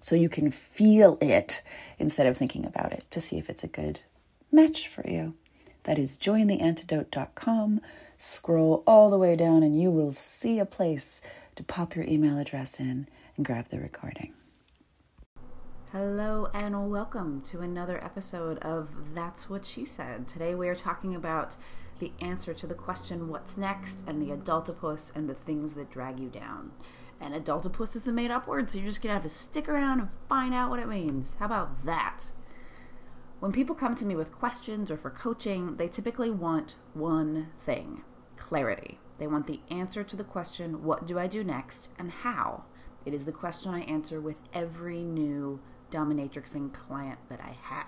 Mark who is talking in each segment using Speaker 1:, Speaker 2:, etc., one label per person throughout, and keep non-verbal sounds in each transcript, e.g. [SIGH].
Speaker 1: so you can feel it instead of thinking about it to see if it's a good match for you. That is jointheantidote.com. Scroll all the way down and you will see a place to pop your email address in and grab the recording. Hello and welcome to another episode of That's What She Said. Today we are talking about the answer to the question, What's next? and the adultopus and the things that drag you down. And adultopus is a made up word, so you're just gonna have to stick around and find out what it means. How about that? When people come to me with questions or for coaching, they typically want one thing clarity. They want the answer to the question, What do I do next? and how? It is the question I answer with every new dominatrixing client that I have.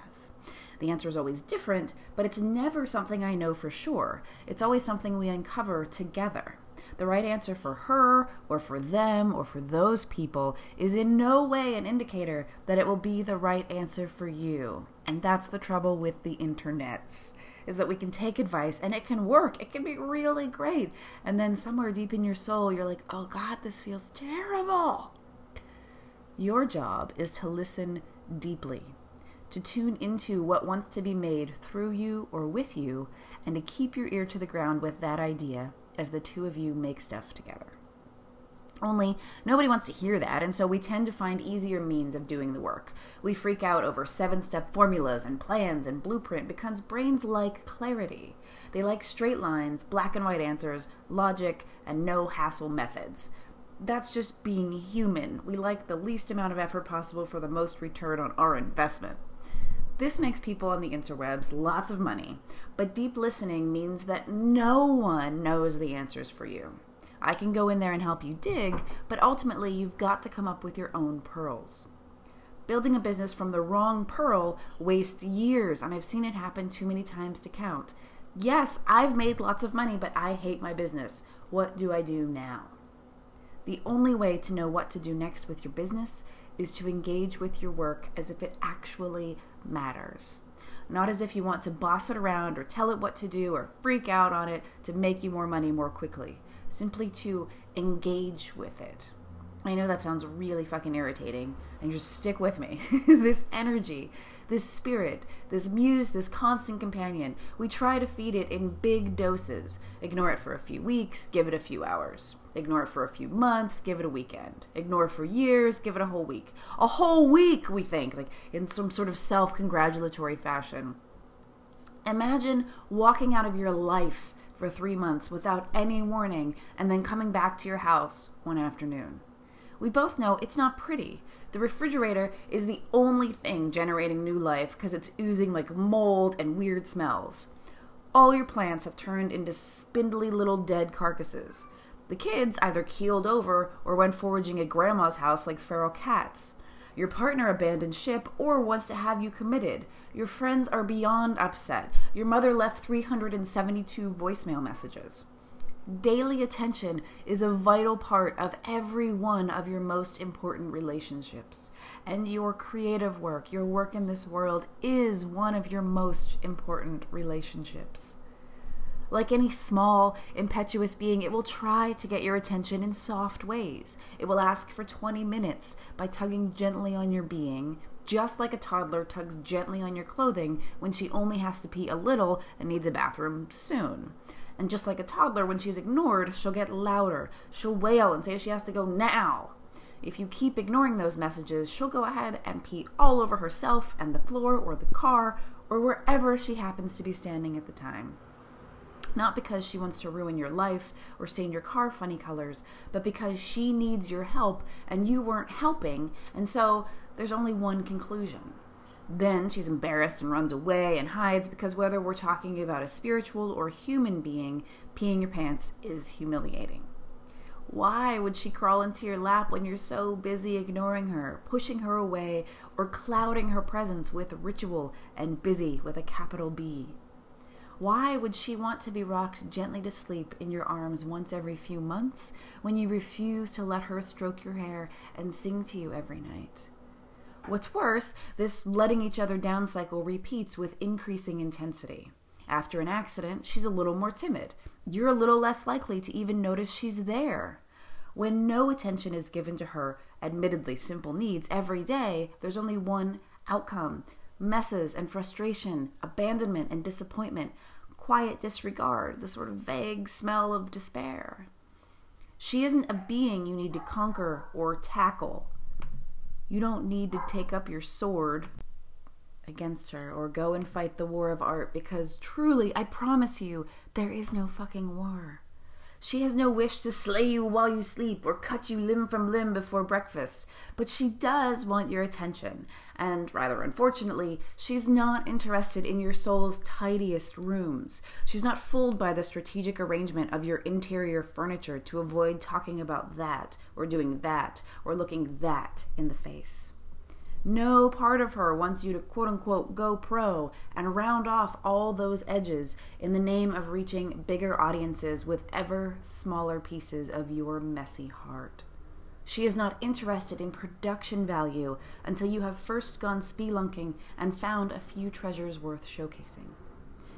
Speaker 1: The answer is always different, but it's never something I know for sure. It's always something we uncover together. The right answer for her or for them or for those people is in no way an indicator that it will be the right answer for you. And that's the trouble with the internets is that we can take advice and it can work. It can be really great. And then somewhere deep in your soul you're like, "Oh god, this feels terrible." Your job is to listen deeply, to tune into what wants to be made through you or with you, and to keep your ear to the ground with that idea as the two of you make stuff together. Only nobody wants to hear that, and so we tend to find easier means of doing the work. We freak out over seven step formulas and plans and blueprint because brains like clarity. They like straight lines, black and white answers, logic, and no hassle methods. That's just being human. We like the least amount of effort possible for the most return on our investment. This makes people on the interwebs lots of money, but deep listening means that no one knows the answers for you. I can go in there and help you dig, but ultimately you've got to come up with your own pearls. Building a business from the wrong pearl wastes years, and I've seen it happen too many times to count. Yes, I've made lots of money, but I hate my business. What do I do now? The only way to know what to do next with your business is to engage with your work as if it actually matters. Not as if you want to boss it around or tell it what to do or freak out on it to make you more money more quickly. Simply to engage with it. I know that sounds really fucking irritating, and just stick with me. [LAUGHS] this energy, this spirit, this muse, this constant companion, we try to feed it in big doses. Ignore it for a few weeks, give it a few hours. Ignore it for a few months, give it a weekend. Ignore it for years, give it a whole week. A whole week, we think, like in some sort of self congratulatory fashion. Imagine walking out of your life for three months without any warning and then coming back to your house one afternoon. We both know it's not pretty. The refrigerator is the only thing generating new life because it's oozing like mold and weird smells. All your plants have turned into spindly little dead carcasses. The kids either keeled over or went foraging at grandma's house like feral cats. Your partner abandoned ship or wants to have you committed. Your friends are beyond upset. Your mother left 372 voicemail messages. Daily attention is a vital part of every one of your most important relationships. And your creative work, your work in this world, is one of your most important relationships. Like any small, impetuous being, it will try to get your attention in soft ways. It will ask for 20 minutes by tugging gently on your being, just like a toddler tugs gently on your clothing when she only has to pee a little and needs a bathroom soon. And just like a toddler, when she's ignored, she'll get louder. She'll wail and say she has to go now. If you keep ignoring those messages, she'll go ahead and pee all over herself and the floor or the car or wherever she happens to be standing at the time. Not because she wants to ruin your life or stain your car funny colors, but because she needs your help and you weren't helping, and so there's only one conclusion. Then she's embarrassed and runs away and hides because whether we're talking about a spiritual or human being, peeing your pants is humiliating. Why would she crawl into your lap when you're so busy ignoring her, pushing her away, or clouding her presence with ritual and busy with a capital B? Why would she want to be rocked gently to sleep in your arms once every few months when you refuse to let her stroke your hair and sing to you every night? What's worse, this letting each other down cycle repeats with increasing intensity. After an accident, she's a little more timid. You're a little less likely to even notice she's there. When no attention is given to her admittedly simple needs every day, there's only one outcome messes and frustration, abandonment and disappointment, quiet disregard, the sort of vague smell of despair. She isn't a being you need to conquer or tackle. You don't need to take up your sword against her or go and fight the war of art because truly, I promise you, there is no fucking war. She has no wish to slay you while you sleep or cut you limb from limb before breakfast, but she does want your attention. And rather unfortunately, she's not interested in your soul's tidiest rooms. She's not fooled by the strategic arrangement of your interior furniture to avoid talking about that, or doing that, or looking that in the face. No part of her wants you to quote unquote go pro and round off all those edges in the name of reaching bigger audiences with ever smaller pieces of your messy heart. She is not interested in production value until you have first gone spelunking and found a few treasures worth showcasing.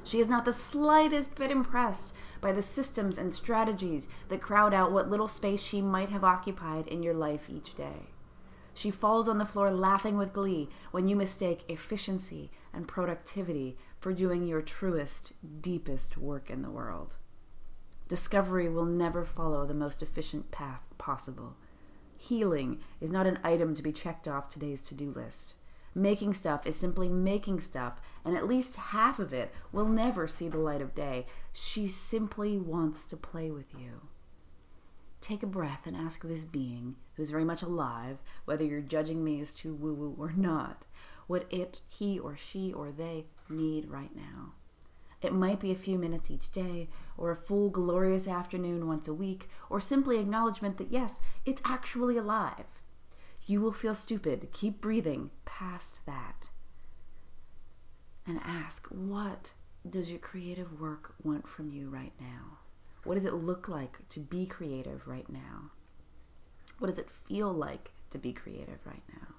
Speaker 1: She is not the slightest bit impressed by the systems and strategies that crowd out what little space she might have occupied in your life each day. She falls on the floor laughing with glee when you mistake efficiency and productivity for doing your truest, deepest work in the world. Discovery will never follow the most efficient path possible. Healing is not an item to be checked off today's to do list. Making stuff is simply making stuff, and at least half of it will never see the light of day. She simply wants to play with you. Take a breath and ask this being, who's very much alive, whether you're judging me as too woo woo or not, what it, he, or she, or they need right now. It might be a few minutes each day, or a full glorious afternoon once a week, or simply acknowledgement that yes, it's actually alive. You will feel stupid. Keep breathing past that. And ask, what does your creative work want from you right now? What does it look like to be creative right now? What does it feel like to be creative right now?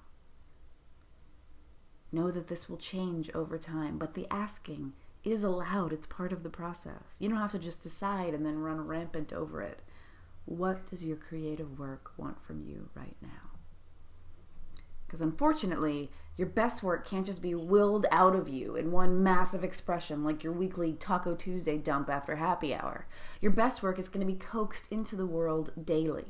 Speaker 1: Know that this will change over time, but the asking is allowed. It's part of the process. You don't have to just decide and then run rampant over it. What does your creative work want from you right now? Because unfortunately, your best work can't just be willed out of you in one massive expression like your weekly Taco Tuesday dump after happy hour. Your best work is going to be coaxed into the world daily.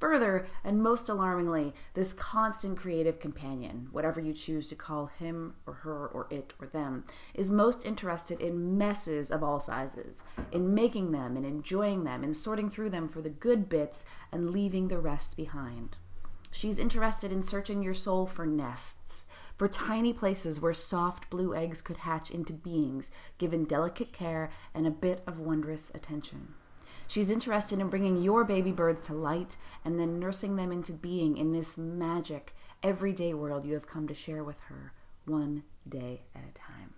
Speaker 1: Further, and most alarmingly, this constant creative companion, whatever you choose to call him or her or it or them, is most interested in messes of all sizes, in making them and enjoying them, and sorting through them for the good bits and leaving the rest behind. She's interested in searching your soul for nests, for tiny places where soft blue eggs could hatch into beings given delicate care and a bit of wondrous attention. She's interested in bringing your baby birds to light and then nursing them into being in this magic, everyday world you have come to share with her, one day at a time.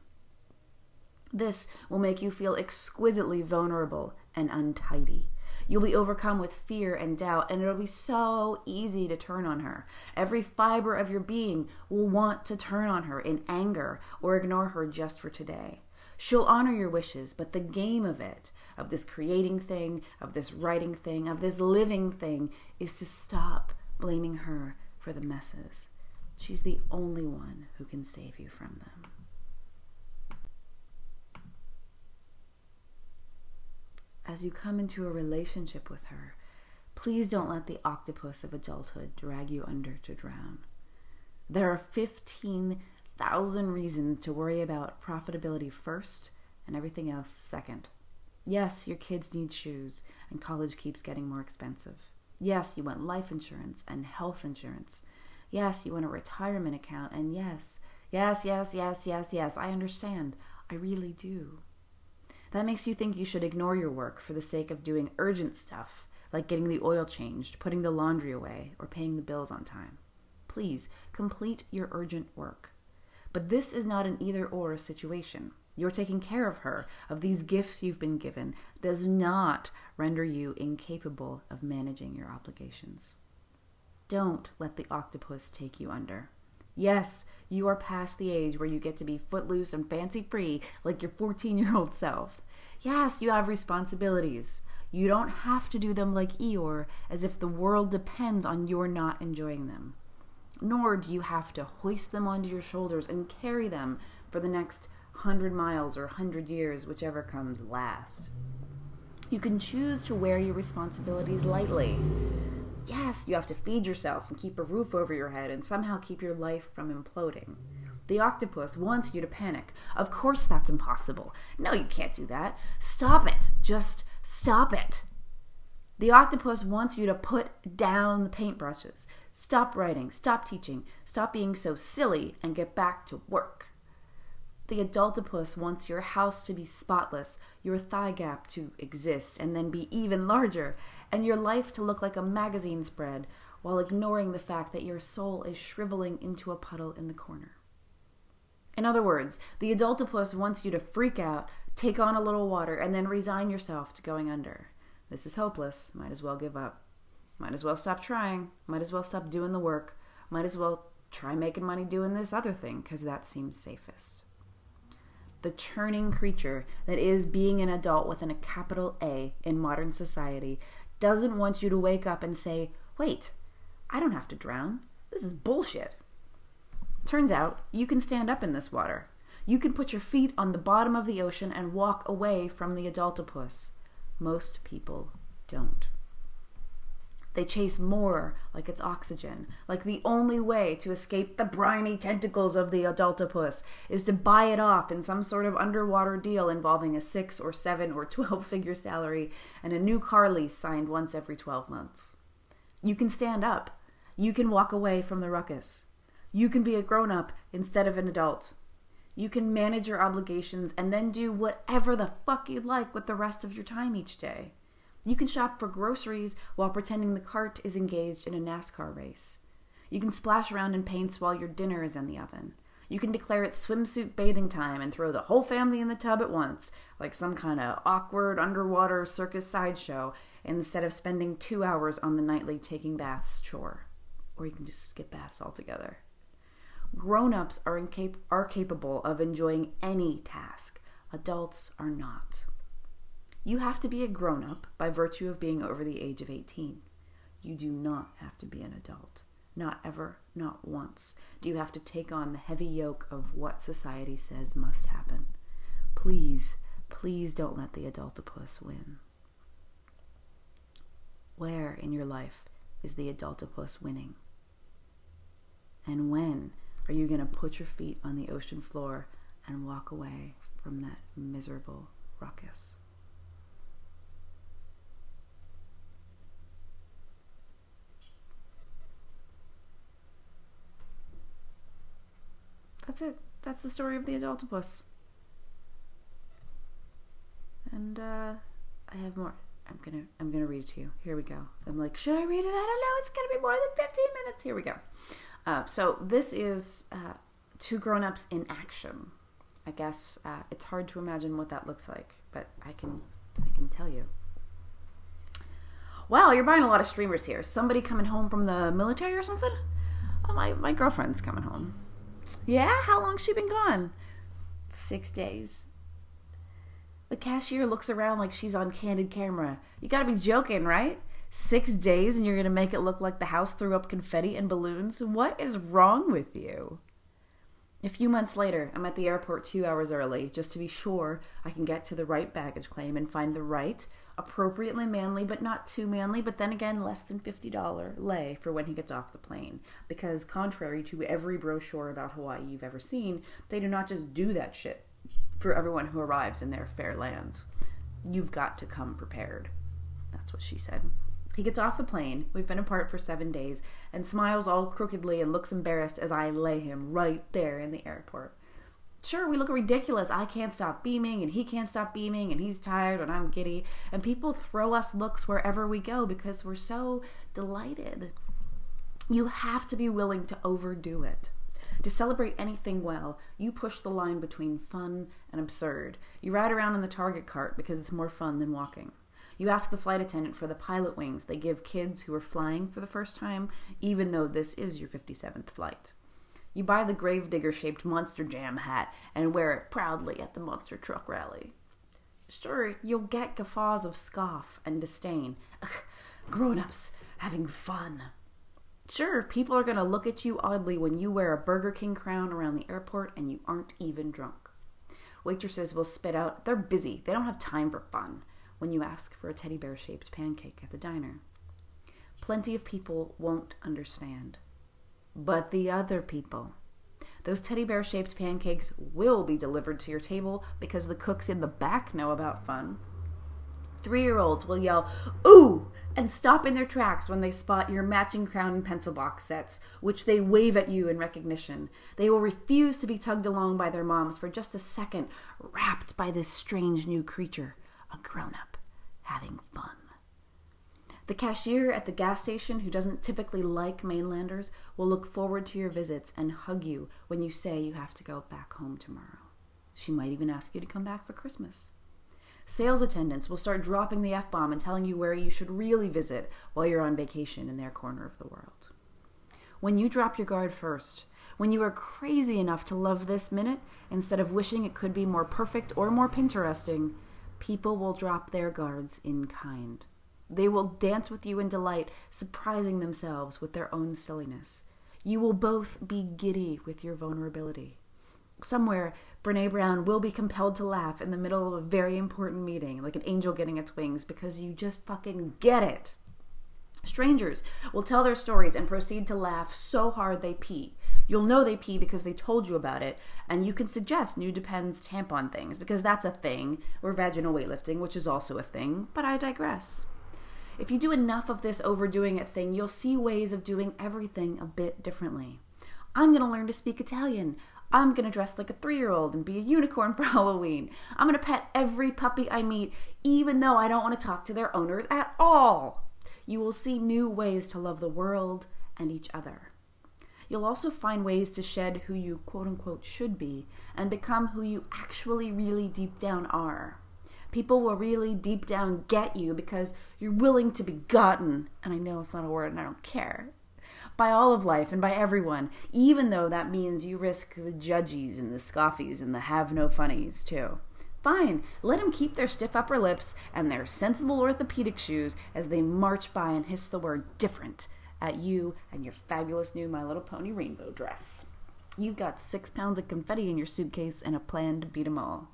Speaker 1: This will make you feel exquisitely vulnerable and untidy. You'll be overcome with fear and doubt, and it'll be so easy to turn on her. Every fiber of your being will want to turn on her in anger or ignore her just for today. She'll honor your wishes, but the game of it, of this creating thing, of this writing thing, of this living thing, is to stop blaming her for the messes. She's the only one who can save you from them. as you come into a relationship with her, Please don't let the octopus of adulthood drag you under to drown. There are 15,000 reasons to worry about profitability first and everything else second. Yes, your kids need shoes, and college keeps getting more expensive. Yes, you want life insurance and health insurance. Yes, you want a retirement account, and yes, yes, yes, yes, yes, yes, I understand. I really do. That makes you think you should ignore your work for the sake of doing urgent stuff, like getting the oil changed, putting the laundry away, or paying the bills on time. Please complete your urgent work. But this is not an either or situation. You're taking care of her, of these gifts you've been given, does not render you incapable of managing your obligations. Don't let the octopus take you under. Yes, you are past the age where you get to be footloose and fancy free like your 14 year old self. Yes, you have responsibilities. You don't have to do them like Eeyore, as if the world depends on your not enjoying them. Nor do you have to hoist them onto your shoulders and carry them for the next hundred miles or hundred years, whichever comes last. You can choose to wear your responsibilities lightly. Yes, you have to feed yourself and keep a roof over your head and somehow keep your life from imploding. The octopus wants you to panic. Of course, that's impossible. No, you can't do that. Stop it. Just stop it. The octopus wants you to put down the paintbrushes. Stop writing. Stop teaching. Stop being so silly and get back to work. The adultopus wants your house to be spotless, your thigh gap to exist and then be even larger, and your life to look like a magazine spread, while ignoring the fact that your soul is shriveling into a puddle in the corner. In other words, the adultopus wants you to freak out, take on a little water, and then resign yourself to going under. This is hopeless. Might as well give up. Might as well stop trying. Might as well stop doing the work. Might as well try making money doing this other thing, because that seems safest. The churning creature that is being an adult within a capital A in modern society doesn't want you to wake up and say, wait, I don't have to drown. This is bullshit. Turns out you can stand up in this water. You can put your feet on the bottom of the ocean and walk away from the adultopus. Most people don't. They chase more like it's oxygen, like the only way to escape the briny tentacles of the adultopus is to buy it off in some sort of underwater deal involving a six or seven or [LAUGHS] 12 figure salary and a new car lease signed once every 12 months. You can stand up. You can walk away from the ruckus. You can be a grown up instead of an adult. You can manage your obligations and then do whatever the fuck you like with the rest of your time each day. You can shop for groceries while pretending the cart is engaged in a NASCAR race. You can splash around in paints while your dinner is in the oven. You can declare it swimsuit bathing time and throw the whole family in the tub at once, like some kind of awkward underwater circus sideshow, instead of spending two hours on the nightly taking baths chore. Or you can just skip baths altogether. Grown ups are, incap- are capable of enjoying any task, adults are not. You have to be a grown up by virtue of being over the age of 18. You do not have to be an adult. Not ever, not once do you have to take on the heavy yoke of what society says must happen. Please, please don't let the adultopus win. Where in your life is the adultopus winning? And when are you going to put your feet on the ocean floor and walk away from that miserable ruckus? That's it. That's the story of the adultopus. And uh, I have more. I'm gonna I'm gonna read it to you. Here we go. I'm like, should I read it? I don't know. It's gonna be more than 15 minutes. Here we go. Uh, so this is uh, two grown-ups in action. I guess uh, it's hard to imagine what that looks like, but I can I can tell you. Wow, you're buying a lot of streamers here. Somebody coming home from the military or something? Oh, my my girlfriend's coming home. Yeah? How long's she been gone? Six days. The cashier looks around like she's on candid camera. You gotta be joking, right? Six days and you're gonna make it look like the house threw up confetti and balloons? What is wrong with you? A few months later, I'm at the airport two hours early just to be sure I can get to the right baggage claim and find the right, appropriately manly, but not too manly, but then again, less than $50 lei for when he gets off the plane. Because, contrary to every brochure about Hawaii you've ever seen, they do not just do that shit for everyone who arrives in their fair lands. You've got to come prepared. That's what she said. He gets off the plane, we've been apart for seven days, and smiles all crookedly and looks embarrassed as I lay him right there in the airport. Sure, we look ridiculous. I can't stop beaming, and he can't stop beaming, and he's tired, and I'm giddy. And people throw us looks wherever we go because we're so delighted. You have to be willing to overdo it. To celebrate anything well, you push the line between fun and absurd. You ride around in the Target cart because it's more fun than walking. You ask the flight attendant for the pilot wings they give kids who are flying for the first time, even though this is your 57th flight. You buy the gravedigger shaped Monster Jam hat and wear it proudly at the monster truck rally. Sure, you'll get guffaws of scoff and disdain. Grown ups having fun. Sure, people are going to look at you oddly when you wear a Burger King crown around the airport and you aren't even drunk. Waitresses will spit out, they're busy, they don't have time for fun when you ask for a teddy bear shaped pancake at the diner. Plenty of people won't understand. But the other people. Those teddy bear shaped pancakes will be delivered to your table because the cooks in the back know about fun. Three year olds will yell, Ooh! and stop in their tracks when they spot your matching crown and pencil box sets, which they wave at you in recognition. They will refuse to be tugged along by their moms for just a second, wrapped by this strange new creature, a grown up having fun. The cashier at the gas station, who doesn't typically like mainlanders, will look forward to your visits and hug you when you say you have to go back home tomorrow. She might even ask you to come back for Christmas. Sales attendants will start dropping the F bomb and telling you where you should really visit while you're on vacation in their corner of the world. When you drop your guard first, when you are crazy enough to love this minute instead of wishing it could be more perfect or more Pinteresting, people will drop their guards in kind. They will dance with you in delight, surprising themselves with their own silliness. You will both be giddy with your vulnerability. Somewhere, Brene Brown will be compelled to laugh in the middle of a very important meeting, like an angel getting its wings, because you just fucking get it. Strangers will tell their stories and proceed to laugh so hard they pee. You'll know they pee because they told you about it, and you can suggest new Depends tampon things because that's a thing, or vaginal weightlifting, which is also a thing, but I digress. If you do enough of this overdoing it thing, you'll see ways of doing everything a bit differently. I'm going to learn to speak Italian. I'm going to dress like a three year old and be a unicorn [LAUGHS] for Halloween. I'm going to pet every puppy I meet, even though I don't want to talk to their owners at all. You will see new ways to love the world and each other. You'll also find ways to shed who you quote unquote should be and become who you actually really deep down are. People will really deep down get you because you're willing to be gotten, and I know it's not a word and I don't care, by all of life and by everyone, even though that means you risk the judgies and the scoffies and the have no funnies too. Fine, let them keep their stiff upper lips and their sensible orthopedic shoes as they march by and hiss the word different at you and your fabulous new My Little Pony rainbow dress. You've got six pounds of confetti in your suitcase and a plan to beat 'em all.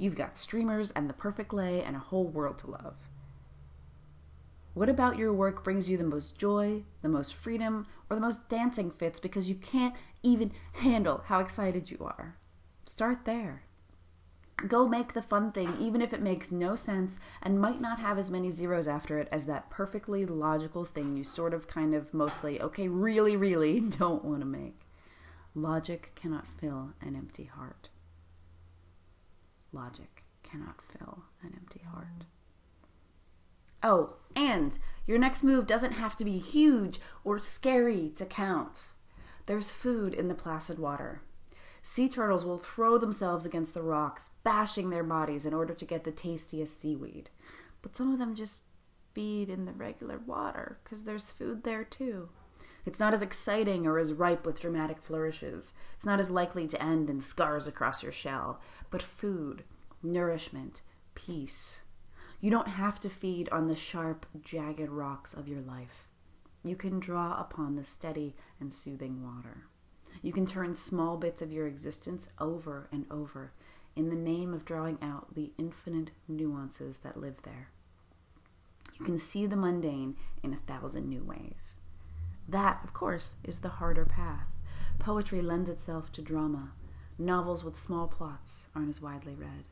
Speaker 1: You've got streamers and the perfect lei and a whole world to love. What about your work brings you the most joy, the most freedom, or the most dancing fits because you can't even handle how excited you are? Start there. Go make the fun thing, even if it makes no sense and might not have as many zeros after it as that perfectly logical thing you sort of, kind of, mostly, okay, really, really [LAUGHS] don't want to make. Logic cannot fill an empty heart. Logic cannot fill an empty heart. Oh, and your next move doesn't have to be huge or scary to count. There's food in the placid water. Sea turtles will throw themselves against the rocks, bashing their bodies in order to get the tastiest seaweed. But some of them just feed in the regular water because there's food there too. It's not as exciting or as ripe with dramatic flourishes. It's not as likely to end in scars across your shell. But food, nourishment, peace. You don't have to feed on the sharp, jagged rocks of your life. You can draw upon the steady and soothing water. You can turn small bits of your existence over and over in the name of drawing out the infinite nuances that live there. You can see the mundane in a thousand new ways. That, of course, is the harder path. Poetry lends itself to drama. Novels with small plots aren't as widely read.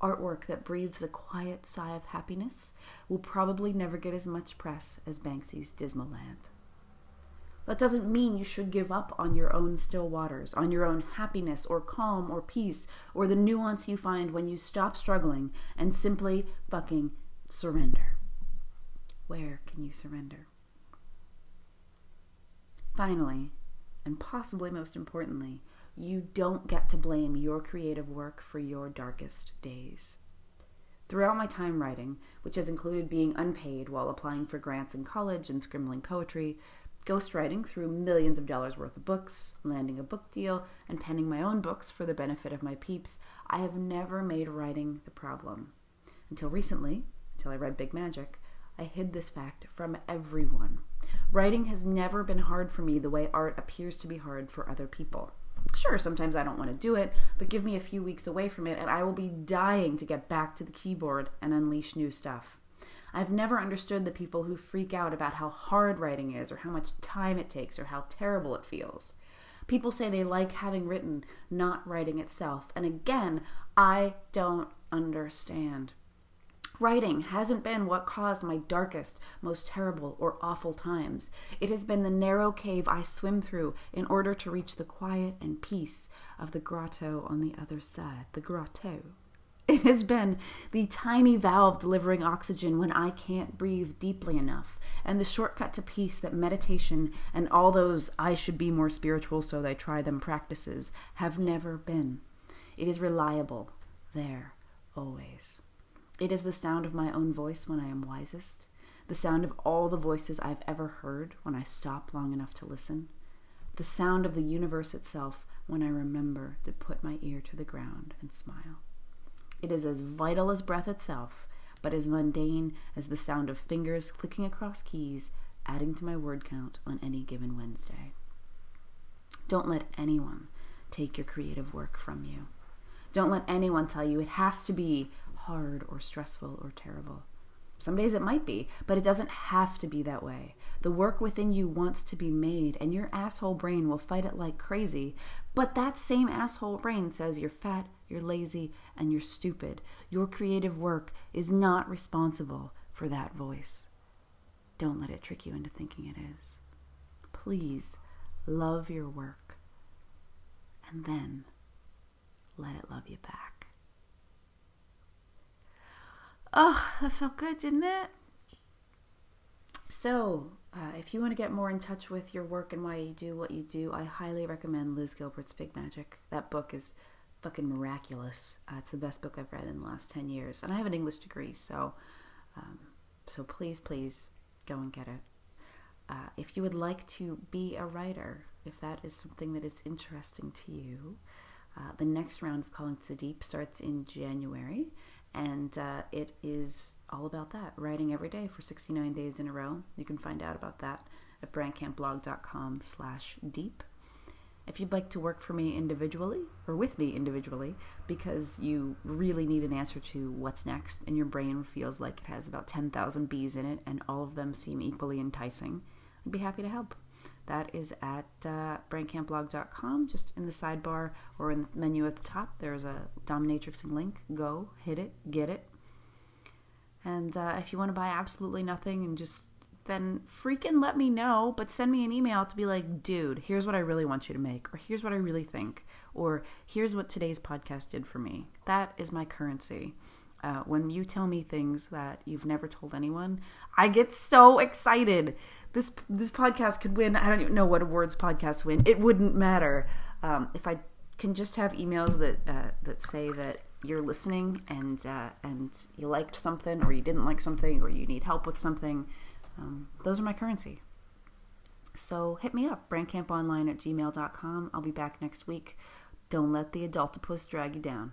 Speaker 1: Artwork that breathes a quiet sigh of happiness will probably never get as much press as Banksy's Dismaland. That doesn't mean you should give up on your own still waters, on your own happiness or calm or peace, or the nuance you find when you stop struggling and simply fucking surrender. Where can you surrender? Finally, and possibly most importantly, you don't get to blame your creative work for your darkest days. Throughout my time writing, which has included being unpaid while applying for grants in college and scribbling poetry, ghostwriting through millions of dollars worth of books, landing a book deal, and penning my own books for the benefit of my peeps, I have never made writing the problem. Until recently, until I read Big Magic, I hid this fact from everyone. Writing has never been hard for me the way art appears to be hard for other people. Sure, sometimes I don't want to do it, but give me a few weeks away from it and I will be dying to get back to the keyboard and unleash new stuff. I've never understood the people who freak out about how hard writing is, or how much time it takes, or how terrible it feels. People say they like having written, not writing itself. And again, I don't understand. Writing hasn't been what caused my darkest, most terrible, or awful times. It has been the narrow cave I swim through in order to reach the quiet and peace of the grotto on the other side. The grotto. It has been the tiny valve delivering oxygen when I can't breathe deeply enough, and the shortcut to peace that meditation and all those I should be more spiritual so I try them practices have never been. It is reliable, there, always. It is the sound of my own voice when I am wisest, the sound of all the voices I've ever heard when I stop long enough to listen, the sound of the universe itself when I remember to put my ear to the ground and smile. It is as vital as breath itself, but as mundane as the sound of fingers clicking across keys, adding to my word count on any given Wednesday. Don't let anyone take your creative work from you. Don't let anyone tell you it has to be hard or stressful or terrible. Some days it might be, but it doesn't have to be that way. The work within you wants to be made, and your asshole brain will fight it like crazy. But that same asshole brain says you're fat, you're lazy, and you're stupid. Your creative work is not responsible for that voice. Don't let it trick you into thinking it is. Please love your work, and then let it love you back. Oh, that felt good, didn't it? So, uh, if you want to get more in touch with your work and why you do what you do, I highly recommend Liz Gilbert's Big Magic. That book is fucking miraculous. Uh, it's the best book I've read in the last 10 years. And I have an English degree, so um, so please, please go and get it. Uh, if you would like to be a writer, if that is something that is interesting to you, uh, the next round of Calling to the Deep starts in January and uh, it is all about that writing every day for 69 days in a row. You can find out about that at brandcampblog.com slash deep. If you'd like to work for me individually or with me individually because you really need an answer to what's next and your brain feels like it has about 10,000 bees in it and all of them seem equally enticing i'd be happy to help that is at uh, brandcampblog.com. Just in the sidebar or in the menu at the top, there's a dominatrixing link. Go, hit it, get it. And uh, if you want to buy absolutely nothing and just then freaking let me know, but send me an email to be like, dude, here's what I really want you to make, or here's what I really think, or here's what today's podcast did for me. That is my currency. Uh, when you tell me things that you've never told anyone, I get so excited this this podcast could win. I don't even know what awards podcasts win. It wouldn't matter um, if I can just have emails that uh, that say that you're listening and uh, and you liked something or you didn't like something or you need help with something. Um, those are my currency. So hit me up, brandcamponline at gmail.com. I'll be back next week. Don't let the adultopus drag you down.